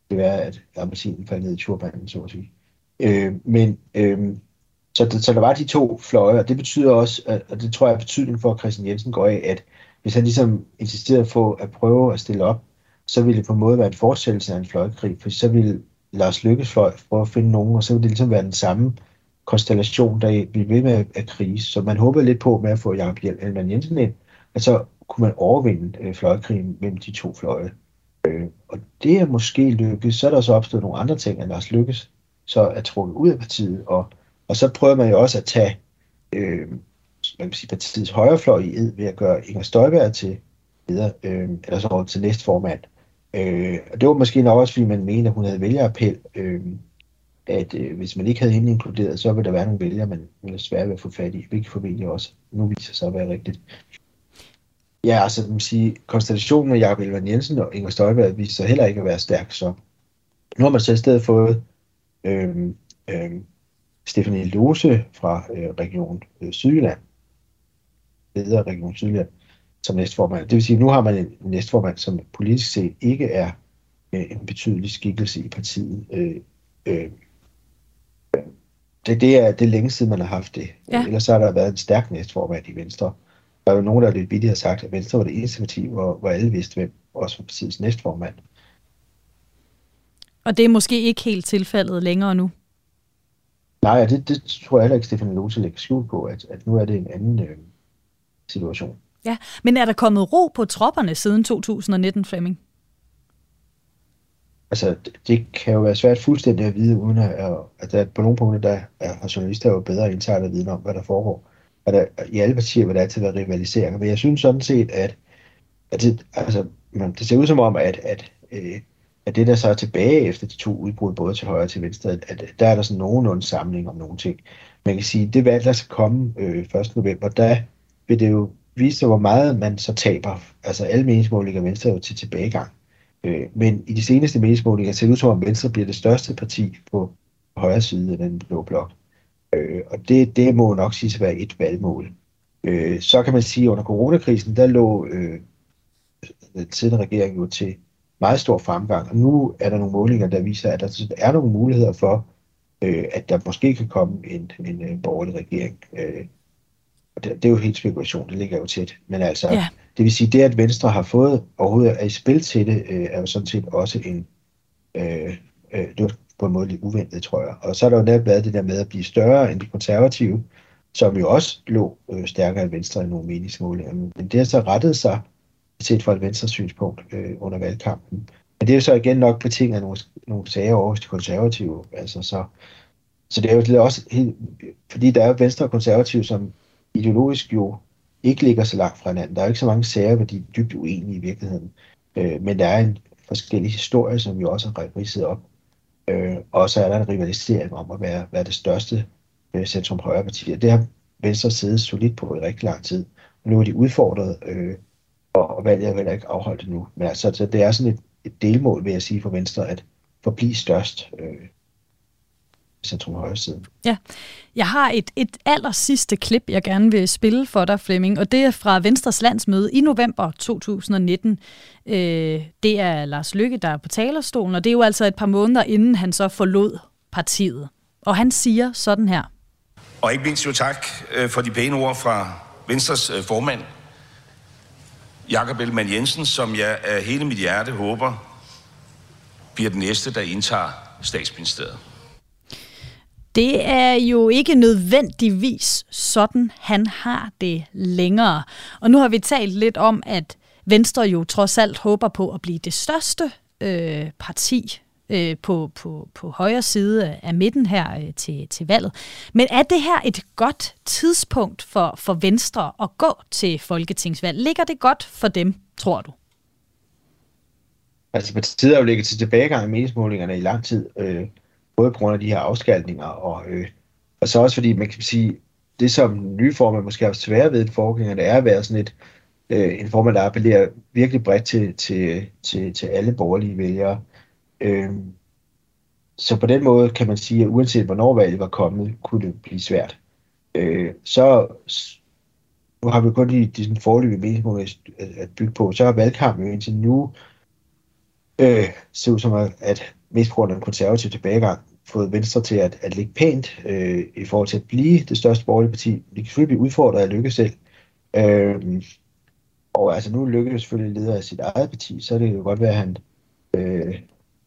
det være, at appelsinen faldt ned i turbanen, så at sige. Øh, men øh, så, så der var de to fløje, og det betyder også, at, og det tror jeg er betydning for, at Christian Jensen går af, at hvis han ligesom insisterede på at prøve at stille op, så ville det på en måde være en fortsættelse af en fløjkrig, for så ville Lars Lykkes fløj prøve at finde nogen, og så ville det ligesom være den samme konstellation, der ville ved med at krise. Så man håbede lidt på med at få Jacob Hjelman Jensen ind, at så kunne man overvinde øh, fløjkrigen mellem de to fløje. Øh, og det er måske lykkedes. Så er der så opstået nogle andre ting, at Lars Lykkes så er trukket ud af partiet, og, og så prøver man jo også at tage øh, man sige, partiets højrefløj i ed ved at gøre Inger Støjberg til leder, øh, eller så til næstformand. Øh, og det var måske nok også, fordi man mente, at hun havde vælgerappel, øh, at øh, hvis man ikke havde hende inkluderet, så ville der være nogle vælgere, man ville svært ved at få fat i, hvilket formentlig også nu viser sig at være rigtigt. Ja, altså man sige, konstellationen med Jakob Elvand Jensen og Inger Støjberg viser sig heller ikke at være stærk, så nu har man så i stedet fået øh, øh, Stefanie Lose fra øh, Region øh, Sydjylland, leder af Region Sydjylland, som næstformand. Det vil sige, at nu har man en næstformand, som politisk set ikke er øh, en betydelig skikkelse i partiet. Øh, øh, det, det, er, det er længe siden, man har haft det. Ja. Ellers har der været en stærk næstformand i Venstre. Der er jo nogen, der lidt vidt har sagt, at Venstre var det eneste parti, hvor, hvor alle vidste, hvem også var partiets næstformand. Og det er måske ikke helt tilfældet længere nu. Nej, det, det tror jeg heller ikke, Stefan Lose lægger skjul på, at, at nu er det en anden øh, situation. Ja, men er der kommet ro på tropperne siden 2019, Flemming? Altså, det, det kan jo være svært fuldstændig at vide, uden at, at der på nogle punkter, der er journalister jo bedre insider viden om, hvad der foregår. Og der, i alle partier vil der altid være rivaliseringer. Men jeg synes sådan set, at, at det, altså, man, det ser ud som om, at, at, øh, at det, der så er tilbage efter de to udbrud, både til højre og til venstre, at, at der er der sådan nogenlunde samling om nogle ting. Man kan sige, at det valg, der skal komme øh, 1. november, der vil det jo vise sig, hvor meget man så taber. Altså alle meningsmålinger Venstre er jo til tilbagegang. Øh, men i de seneste meningsmålinger ser det ud som om Venstre bliver det største parti på højre side af den blå blok. Øh, og det, det må nok sige at være et valgmål. Øh, så kan man sige, at under coronakrisen, der lå øh, den siddende regering jo til meget stor fremgang. Og nu er der nogle målinger, der viser, at der er nogle muligheder for, øh, at der måske kan komme en, en, en borgerlig regering. Øh, og det, det er jo helt spekulation, det ligger jo tæt. Men altså, Ja. det vil sige, det at Venstre har fået overhovedet er i spil til det, øh, er jo sådan set også en, øh, øh, det var på en måde lidt uventet, tror jeg. Og så er der jo netop været det der med at blive større end de konservative, som jo også lå øh, stærkere end Venstre i nogle meningsmålinger. Men det har så rettet sig set fra et venstre synspunkt øh, under valgkampen. Men det er jo så igen nok betinget af nogle, nogle sager over hos de konservative. Altså, så, så det er jo lidt også helt, fordi der er venstre og konservative, som ideologisk jo ikke ligger så langt fra hinanden. Der er jo ikke så mange sager, hvor de er dybt uenige i virkeligheden. Øh, men der er en forskellig historie, som vi også har ridset op. Øh, og så er der en rivalisering om at være, være det største øh, centrum højre parti. Det har Venstre siddet solidt på i rigtig lang tid. Og nu er de udfordret, øh, og, valget er heller ikke afholdt endnu. Men altså, så det er sådan et, et delmål, vil jeg sige, for Venstre, at forblive størst øh, centrum højre side. Ja, jeg har et, et aller sidste klip, jeg gerne vil spille for dig, Flemming, og det er fra Venstres landsmøde i november 2019. Øh, det er Lars Lykke, der er på talerstolen, og det er jo altså et par måneder inden han så forlod partiet. Og han siger sådan her. Og ikke mindst jo tak øh, for de pæne ord fra Venstres øh, formand, Jakob Ellemann Jensen, som jeg af hele mit hjerte håber bliver den næste, der indtager statsministeriet. Det er jo ikke nødvendigvis sådan, han har det længere. Og nu har vi talt lidt om, at Venstre jo trods alt håber på at blive det største øh, parti øh, på, på, på højre side af midten her øh, til, til valget. Men er det her et godt tidspunkt for, for Venstre at gå til folketingsvalg? Ligger det godt for dem, tror du? Altså partiet har jo ligget til tilbagegang i meningsmålingerne i lang tid. Øh, både på grund af de her afskaltninger, og, øh, og så også fordi, man kan sige, det som nye formand måske har svært ved forgænger, det er at være sådan et, øh, en form, der appellerer virkelig bredt til, til, til, til alle borgerlige vælgere. Øh, Øhm, så på den måde kan man sige, at uanset hvornår valget var kommet, kunne det blive svært. Øh, så nu har vi kun de, de sådan forløbige meningsmål at bygge på, så er valgkampen jo indtil nu øh, set ud som, at, at mest på grund af den konservative tilbagegang, fået Venstre til at, at ligge pænt øh, i forhold til at blive det største borgerlige parti. De kan selvfølgelig blive udfordret af Lykke selv. Øh, og altså nu Lykke selvfølgelig leder af sit eget parti, så er kan jo godt være, at han, øh,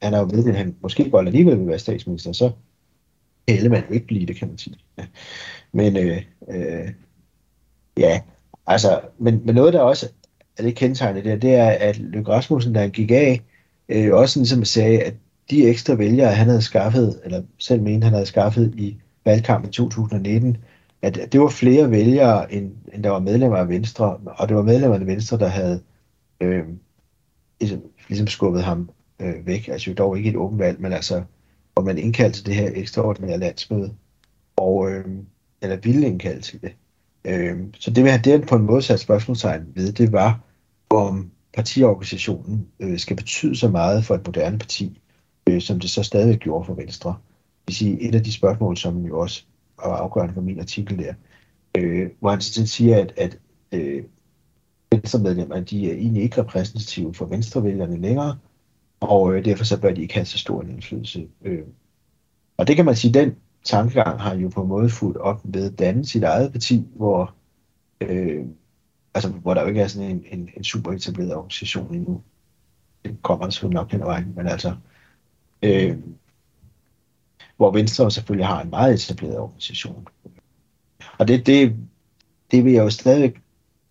han har jo ved, at han måske godt alligevel vil være statsminister, så kan man jo ikke blive det, kan man sige. Men øh, øh, ja, altså, men, men noget, der også er det kendetegnet der, det er, at Løkke Rasmussen, da han gik af, øh, også ligesom sagde, at de ekstra vælgere, han havde skaffet, eller selv mente, han havde skaffet i valgkampen 2019, at det var flere vælgere, end, end der var medlemmer af Venstre, og det var medlemmer af Venstre, der havde øh, ligesom, ligesom skubbet ham øh, væk. Altså jo dog ikke et åbent valg, men altså, hvor man indkaldte til det her ekstraordinære landsmøde, og, øh, eller ville indkalde til det. Øh, så det, vi havde på en måde sat spørgsmålstegn ved, det var, om partiorganisationen øh, skal betyde så meget for et moderne parti, øh, som det så stadig gjorde for Venstre. Det vil sige, et af de spørgsmål, som jo også var afgørende for min artikel der, øh, hvor han sådan siger, at, at øh, Venstremedlemmerne, de er egentlig ikke repræsentative for venstrevælgerne længere, og øh, derfor så bør de ikke have så stor en indflydelse. Øh. Og det kan man sige, den tankegang har jo på en måde fuldt op ved at danne sit eget parti, hvor, øh, altså, hvor der jo ikke er sådan en, en, en super etableret organisation endnu. Det kommer der selvfølgelig nok hen ad vejen, men altså, Øh, hvor Venstre selvfølgelig har en meget etableret organisation. Og det, det, det vil jeg jo stadig,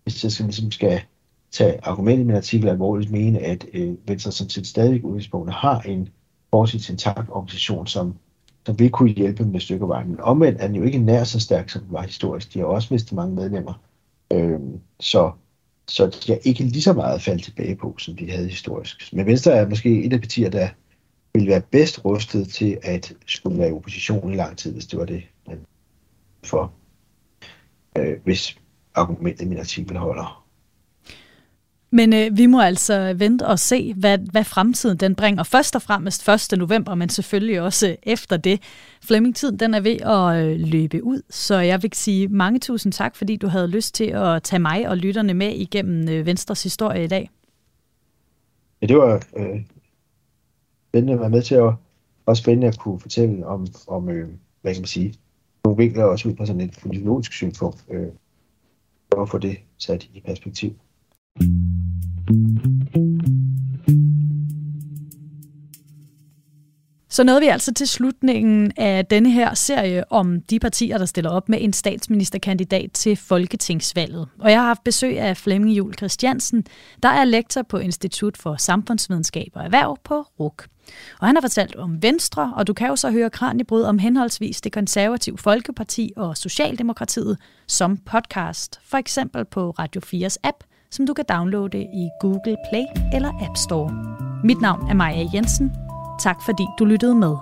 hvis jeg skal, ligesom skal tage argumentet i min artikel alvorligt, mene, at øh, Venstre som set stadig udgangspunktet har en forholdsvis intakt organisation, som, som vil kunne hjælpe med stykkevejen. Men omvendt er den jo ikke nær så stærk, som den var historisk. De har også mistet mange medlemmer. Øh, så, så de har ikke lige så meget faldt tilbage på, som de havde historisk. Men Venstre er måske et af partier, der ville være bedst rustet til at skulle være i opposition i lang tid, hvis det var det, man for, øh, hvis argumentet i min artikel holder. Men øh, vi må altså vente og se, hvad, hvad fremtiden den bringer. Først og fremmest 1. november, men selvfølgelig også øh, efter det. Flemming, tiden den er ved at øh, løbe ud, så jeg vil sige mange tusind tak, fordi du havde lyst til at tage mig og lytterne med igennem øh, Venstres historie i dag. Ja, det var øh, spændende at være med til at, også spændende at kunne fortælle om, om øh, hvad kan man sige, nogle vinkler også ud fra sådan et politologisk synspunkt, øh, for at få det sat i perspektiv. Så nåede vi altså til slutningen af denne her serie om de partier, der stiller op med en statsministerkandidat til Folketingsvalget. Og jeg har haft besøg af Flemming Jul Christiansen, der er lektor på Institut for Samfundsvidenskab og Erhverv på RUK. Og han har fortalt om Venstre, og du kan jo så høre Kranjebryd om henholdsvis det konservative Folkeparti og Socialdemokratiet som podcast, for eksempel på Radio 4's app, som du kan downloade i Google Play eller App Store. Mit navn er Maja Jensen. Tak fordi du lyttede med.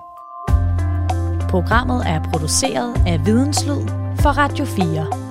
Programmet er produceret af Videnslyd for Radio 4.